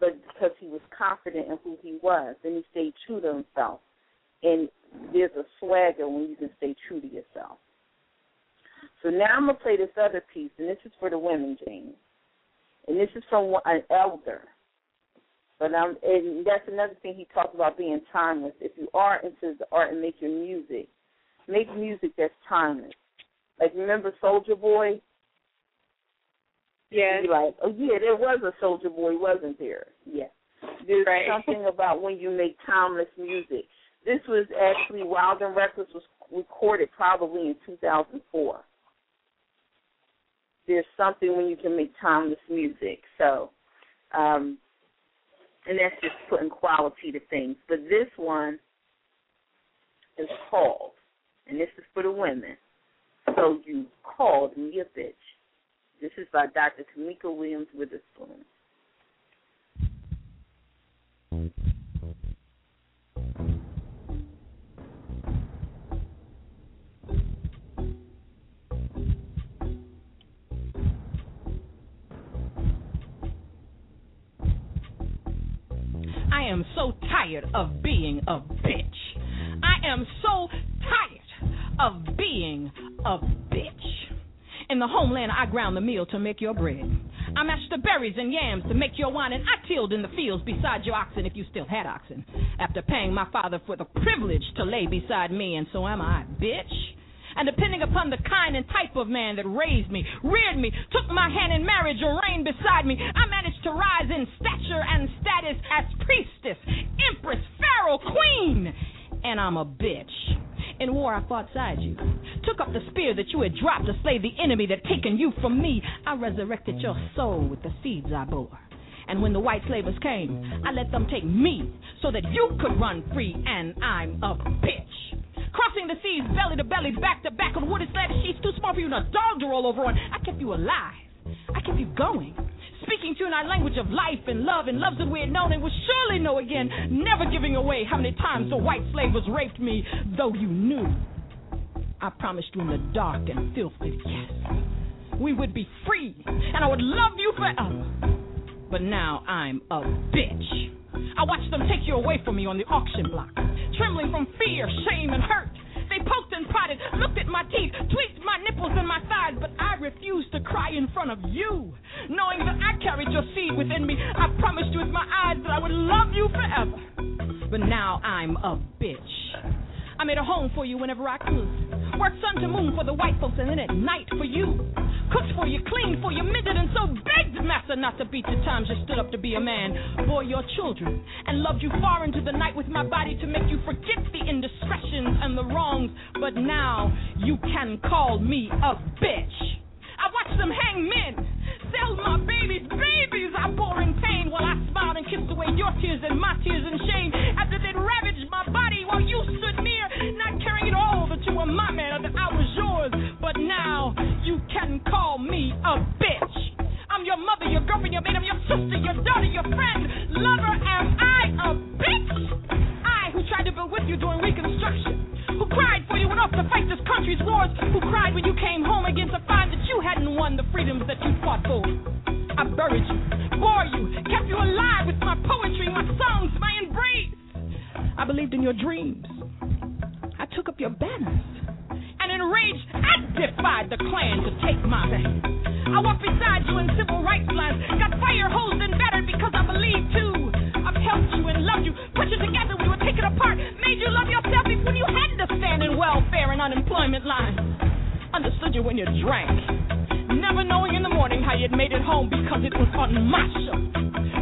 [SPEAKER 9] But because he was confident in who he was and he stayed true to himself. And there's a swagger when you can stay true to yourself. So now I'm going to play this other piece, and this is for the women, James. And this is from an elder but um, and that's another thing he talks about being timeless. If you are into the art and making music, make music that's timeless. Like remember Soldier Boy?
[SPEAKER 12] Yeah.
[SPEAKER 9] like, oh yeah, there was a Soldier Boy, wasn't there? Yeah. There's
[SPEAKER 12] right.
[SPEAKER 9] something about when you make timeless music. This was actually Wild and Reckless was recorded probably in 2004. There's something when you can make timeless music. So, um, and that's just putting quality to things. But this one is called, and this is for the women. So you called me a bitch. This is by Dr. Tamika Williams Witherspoon.
[SPEAKER 13] Am so tired of being a bitch. I am so tired of being a bitch. In the homeland, I ground the meal to make your bread. I mashed the berries and yams to make your wine, and I tilled in the fields beside your oxen if you still had oxen. After paying my father for the privilege to lay beside me, and so am I, bitch. And depending upon the kind and type of man that raised me, reared me, took my hand in marriage, or reigned beside me, I managed to rise in stature and status as priestess, empress, pharaoh, queen. And I'm a bitch. In war, I fought side you. Took up the spear that you had dropped to slay the enemy that taken you from me. I resurrected your soul with the seeds I bore. And when the white slavers came, I let them take me so that you could run free, and I'm a bitch. Crossing the seas belly to belly, back to back on wooded sled sheets too small for you and a dog to roll over on. I kept you alive. I kept you going speaking to you in our language of life and love and loves that we had known and would surely know again, never giving away how many times the white slave was raped me, though you knew. I promised you in the dark and filthy, yes, we would be free and I would love you forever. But now I'm a bitch. I watched them take you away from me on the auction block, trembling from fear, shame, and hurt. They poked and prodded, looked at my teeth, tweaked my nipples and my thighs, but I refused to cry in front of you. Knowing that I carried your seed within me, I promised you with my eyes that I would love you forever. But now I'm a bitch. I made a home for you whenever I could. Worked sun to moon for the white folks and then at night for you. Cooked for you, cleaned for you, mended, and so begged Master not to beat the times you stood up to be a man. Bore your children, and loved you far into the night with my body to make you forget the indiscretions and the wrongs. But now you can call me a bitch. I watched them hang men, sell my babies, babies I bore in pain while I smiled and kissed away your tears and my tears and shame. After they'd ravaged my body while you stood caring all that you were my man that I was yours. But now you can call me a bitch. I'm your mother, your girlfriend, your maid, I'm your sister, your daughter, your friend, lover. Am I a bitch? I who tried to build with you during Reconstruction, who cried for you went off to fight this country's wars, who cried when you came home again to find that you hadn't won the freedoms that you fought for. I buried you, bore you, kept you alive with my poetry, my songs, my embrace. I believed in your dreams. I took up your banners. And enraged, I defied the Klan to take my name. I walked beside you in civil rights lines, got fire hosed and battered because I believed too. I've helped you and loved you, put you together you were taken apart, made you love yourself even when you had to stand in welfare and unemployment lines. Understood you when you drank, never knowing in the morning how you'd made it home because it was on my show.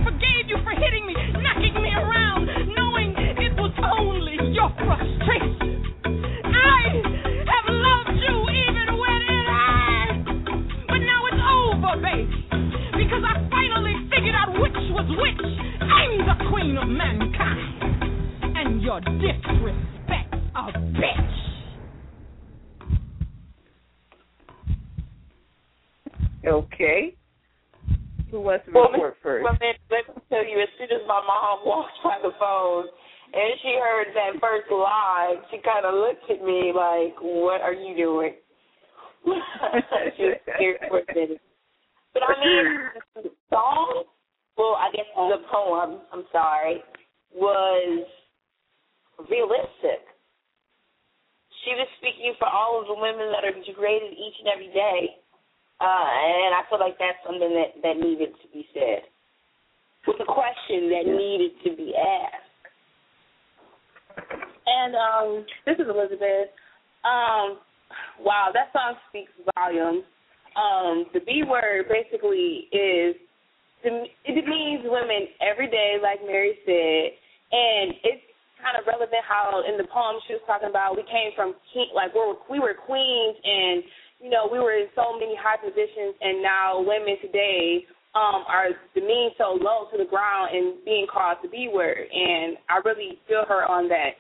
[SPEAKER 13] Forgave you for hitting me, knocking me around, knowing it was only your frustration. Which was. I'm the queen of mankind. And your disrespect a bitch.
[SPEAKER 9] Okay. Who wants to
[SPEAKER 10] Well,
[SPEAKER 9] report first?
[SPEAKER 10] Well, let, let me tell you, as soon as my mom walked by the phone and she heard that first line, she kind of looked at me like, "What are you doing?" she was scared for a minute. But I mean, the song, well, I guess the poem. I'm sorry, was realistic. She was speaking for all of the women that are degraded each and every day. Uh, and I feel like that's something that, that needed to be said. With a question that needed to be asked.
[SPEAKER 12] And um, this is Elizabeth. Um, wow, that song speaks volumes. Um, the B word basically is it means women every day, like Mary said, and it's kind of relevant how in the poem she was talking about we came from king, like we were we were queens and you know we were in so many high positions, and now women today um, are demeaned so low to the ground and being called the B word, and I really feel her on that.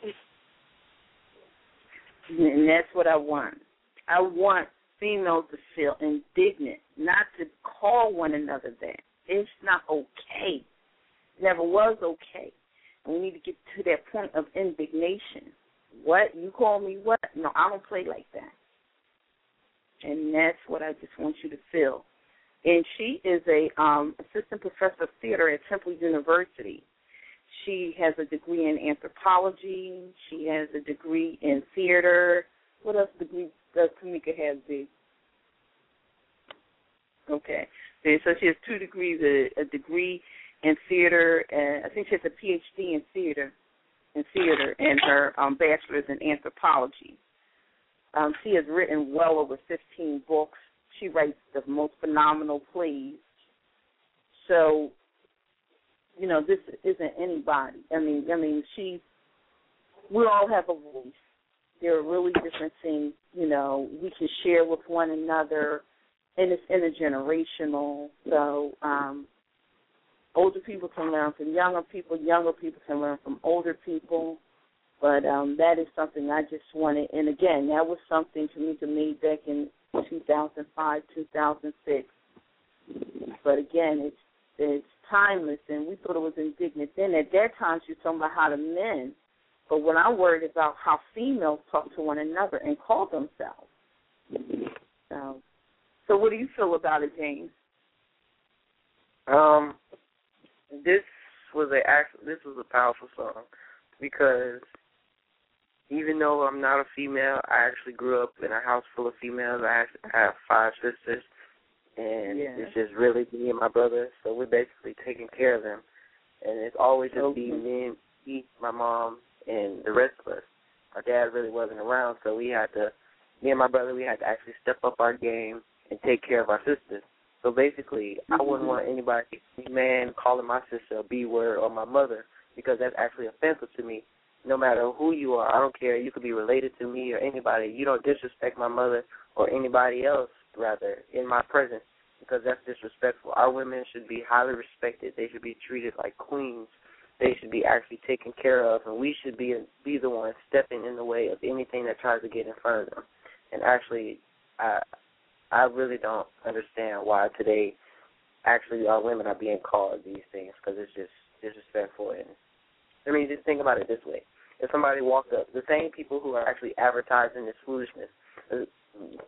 [SPEAKER 9] And that's what I want. I want females to feel indignant, not to call one another that. It's not okay. It Never was okay. And we need to get to that point of indignation. What? You call me what? No, I don't play like that. And that's what I just want you to feel. And she is a um, assistant professor of theater at Temple University. She has a degree in anthropology. She has a degree in theater. What else degree does Tamika have, Z? Okay. So she has two degrees, a, a degree in theater, and I think she has a PhD in theater, in theater, and her um, bachelor's in anthropology. Um, she has written well over 15 books. She writes the most phenomenal plays. So, you know, this isn't anybody. I mean, I mean, she. We all have a voice. There are really different things, you know, we can share with one another, and it's intergenerational. So, um, older people can learn from younger people. Younger people can learn from older people. But um, that is something I just wanted. And again, that was something to me to me back in 2005, 2006. But again, it's it's timeless, and we thought it was indignant then. At that time, she was talking about how the men. But when I'm worried about how females talk to one another and call themselves. So, so what do you feel about it, James?
[SPEAKER 11] Um, this was a actual, this was a powerful song because even though I'm not a female, I actually grew up in a house full of females. I actually have five sisters, and
[SPEAKER 9] Yeah.
[SPEAKER 11] it's just really me and my brother. So we're basically taking care of them, and it's always just be me, and me, my mom, and the rest of us. Our dad really wasn't around, so we had to, me and my brother, we had to actually step up our game and take care of our sisters. So basically, I mm-hmm. wouldn't want anybody, any man, calling my sister a B word or my mother because that's actually offensive to me. No matter who you are, I don't care. You could be related to me or anybody. You don't disrespect my mother or anybody else, rather, in my presence because that's disrespectful. Our women should be highly respected. They should be treated like queens. They should be actually taken care of, and we should be be the ones stepping in the way of anything that tries to get in front of them. And actually, I I really don't understand why today actually our women are being called these things because it's just disrespectful. And I mean, just think about it this way: if somebody walked up, the same people who are actually advertising this foolishness, uh,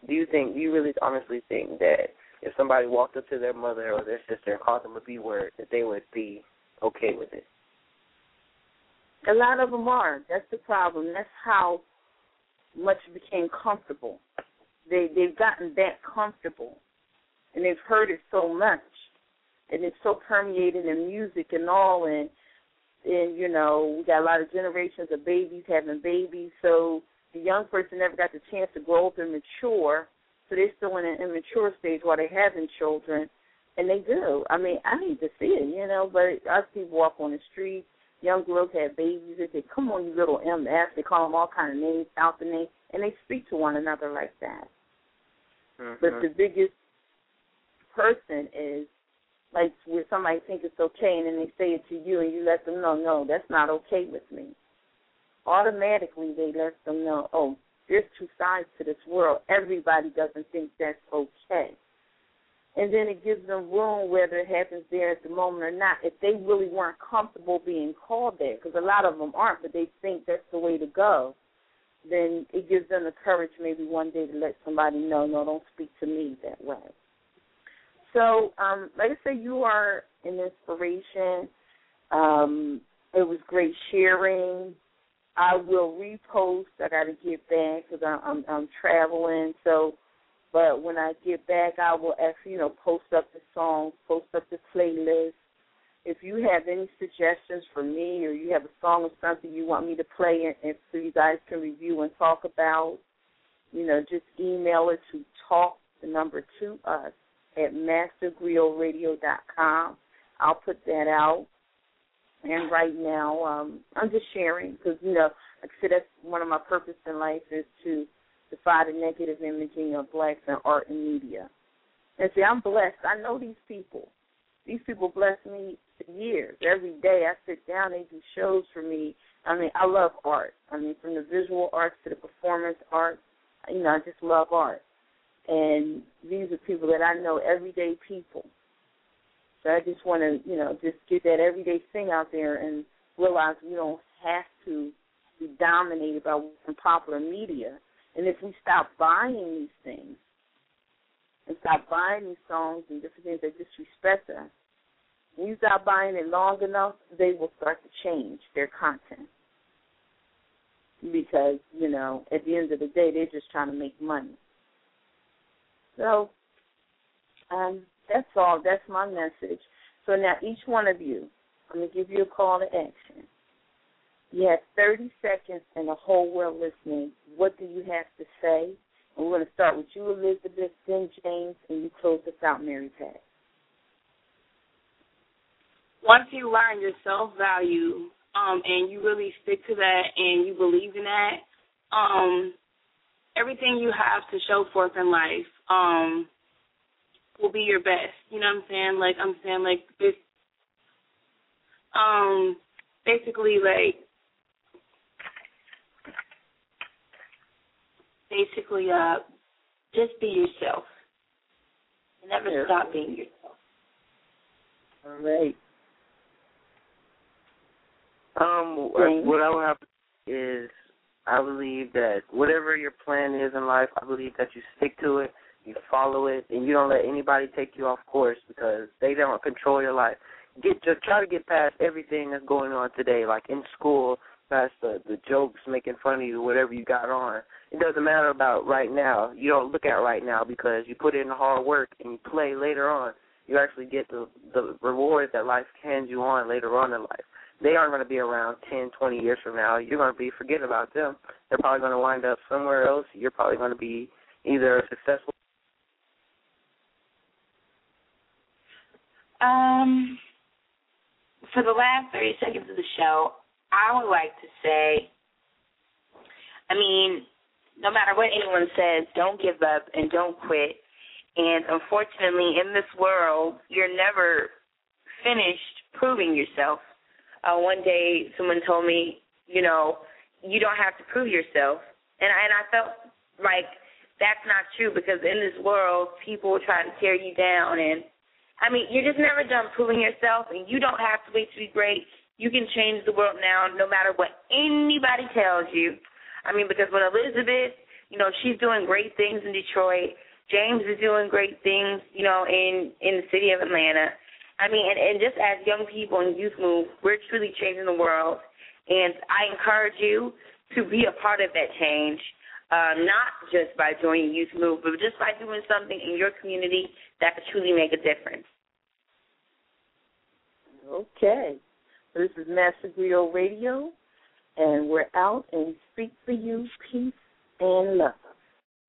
[SPEAKER 11] do you think? You really honestly think that if somebody walked up to their mother or their sister and called them a B word, that they would be okay with it?
[SPEAKER 9] A lot of them are. That's the problem. That's how much became comfortable. They they've gotten that comfortable, and they've heard it so much, and it's so permeated in music and all, and and you know we got a lot of generations of babies having babies, so the young person never got the chance to grow up and mature, so they're still in an immature stage while they're having children, and they do. I mean, I hate to see it, you know, but I see walk on the street young girls have babies. They say, "Come on, you little MS." They call them all kind of names, out the name, and they speak to one another like that. Mm-hmm. But the biggest person is like where somebody thinks it's okay, and then they say it to you, and you let them know, "No, that's not okay with me." Automatically, they let them know, "Oh, there's two sides to this world. Everybody doesn't think that's okay." and then it gives them room whether it happens there at the moment or not. If they really weren't comfortable being called there, because a lot of them aren't, but they think that's the way to go, then it gives them the courage maybe one day to let somebody know, no, don't speak to me that way. So, um, like I say, you are an inspiration. Um, it was great sharing. I will repost. I got to get back because I'm, I'm I'm traveling. So but when I get back, I will actually, you know, post up the songs, post up the playlist. If you have any suggestions for me or you have a song or something you want me to play and, and so you guys can review and talk about, you know, just email it to talk the number to us at mastergriotradio.com. I'll put that out. And right now, um, I'm just sharing because, you know, like I said, that's one of my purpose in life is to defy the negative imaging of blacks in art and media. And see, I'm blessed. I know these people. These people bless me years. Every day I sit down, they do shows for me. I mean, I love art. I mean, from the visual arts to the performance arts, you know, I just love art. And these are people that I know, everyday people. So I just want to, you know, just get that everyday thing out there and realize we don't have to be dominated by popular media. And if we stop buying these things and stop buying these songs and different things that disrespect us, when you stop buying it long enough, they will start to change their content. Because, you know, at the end of the day, they're just trying to make money. So Um, that's all. That's my message. So now each one of you, I'm going to give you a call to action. You have 30 seconds and the whole world listening. What do you have to say? And we're going to start with you, Elizabeth, then James, and you close us out, Marypat.
[SPEAKER 12] Once you learn your self value, um, and you really stick to that and you believe in that, um, everything you have to show forth in life, um, will be your best. You know what I'm saying? Like I'm saying like this um basically like basically uh just be yourself. Never
[SPEAKER 9] Yeah.
[SPEAKER 12] stop being yourself.
[SPEAKER 9] All right.
[SPEAKER 11] Um, what I would have is I believe that whatever your plan is in life, I believe that you stick to it, you follow it, and you don't let anybody take you off course because they don't control your life. Get just try to get past everything that's going on today, like in school, past the the jokes making fun of you, whatever you got on. It doesn't matter about right now. You don't look at right now because you put in the hard work and you play later on. You actually get the the rewards that life hands you on later on in life they aren't going to be around 10, 20 years from now. You're going to be forgetting about them. They're probably going to wind up somewhere else. You're probably going to be either successful.
[SPEAKER 10] Um, for the last 30 seconds of the show, I would like to say, I mean, no matter what anyone says, don't give up and don't quit. And unfortunately, in this world, you're never finished proving yourself. Uh, one day, someone told me, you know, you don't have to prove yourself, and I, and I felt like that's not true because in this world, people try to tear you down, and I mean, you're just never done proving yourself, and you don't have to wait to be great. You can change the world now, no matter what anybody tells you. I mean, because when Elizabeth, you know, she's doing great things in Detroit. James is doing great things, you know, in in the city of Atlanta. I mean, and, and just as young people in Youth Move, we're truly changing the world. And I encourage you to be a part of that change, uh, not just by joining Youth Move, but just by doing something in your community that could truly make a difference.
[SPEAKER 9] Okay. This is Master Griot Radio, and we're out and speak for you peace and love.